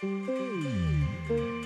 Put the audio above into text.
Música